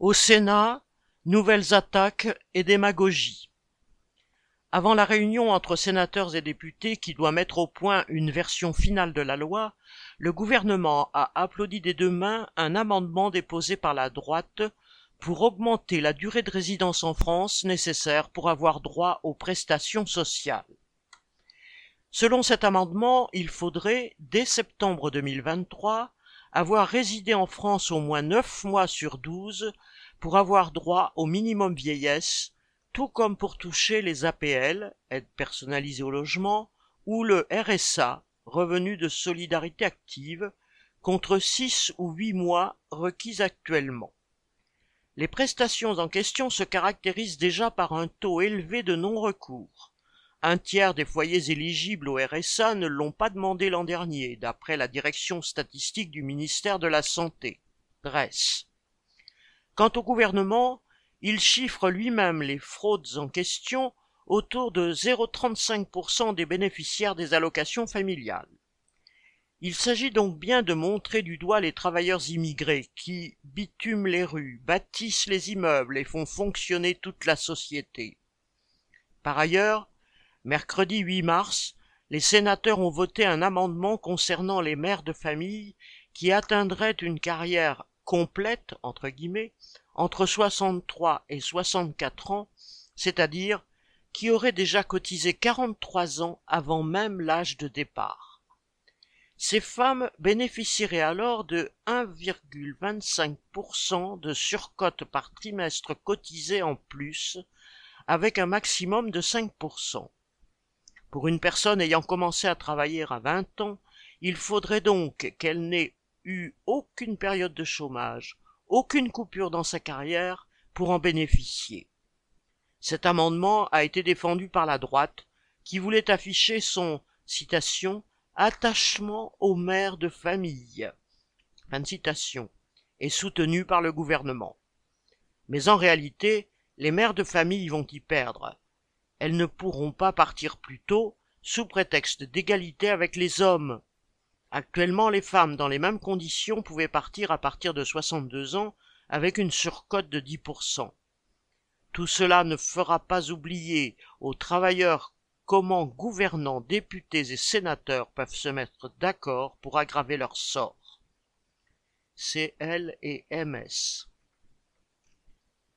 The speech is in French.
Au Sénat, nouvelles attaques et démagogie. Avant la réunion entre sénateurs et députés qui doit mettre au point une version finale de la loi, le gouvernement a applaudi des deux mains un amendement déposé par la droite pour augmenter la durée de résidence en France nécessaire pour avoir droit aux prestations sociales. Selon cet amendement, il faudrait, dès septembre 2023, avoir résidé en France au moins neuf mois sur douze pour avoir droit au minimum vieillesse, tout comme pour toucher les APL, aide personnalisée au logement, ou le RSA, revenu de solidarité active, contre six ou huit mois requis actuellement. Les prestations en question se caractérisent déjà par un taux élevé de non-recours. Un tiers des foyers éligibles au RSA ne l'ont pas demandé l'an dernier, d'après la direction statistique du ministère de la Santé, DRES. Quant au gouvernement, il chiffre lui-même les fraudes en question autour de 0,35% des bénéficiaires des allocations familiales. Il s'agit donc bien de montrer du doigt les travailleurs immigrés qui bitument les rues, bâtissent les immeubles et font fonctionner toute la société. Par ailleurs, Mercredi 8 mars, les sénateurs ont voté un amendement concernant les mères de famille qui atteindraient une carrière complète, entre guillemets, entre 63 et 64 ans, c'est-à-dire qui auraient déjà cotisé 43 ans avant même l'âge de départ. Ces femmes bénéficieraient alors de 1,25% de surcote par trimestre cotisé en plus, avec un maximum de 5%. Pour une personne ayant commencé à travailler à 20 ans, il faudrait donc qu'elle n'ait eu aucune période de chômage, aucune coupure dans sa carrière pour en bénéficier. Cet amendement a été défendu par la droite, qui voulait afficher son citation attachement aux mères de famille. Fin de citation, et soutenu par le gouvernement. Mais en réalité, les mères de famille vont y perdre, elles ne pourront pas partir plus tôt sous prétexte d'égalité avec les hommes. Actuellement, les femmes dans les mêmes conditions pouvaient partir à partir de 62 ans avec une surcote de 10%. Tout cela ne fera pas oublier aux travailleurs comment gouvernants, députés et sénateurs peuvent se mettre d'accord pour aggraver leur sort. CL et MS.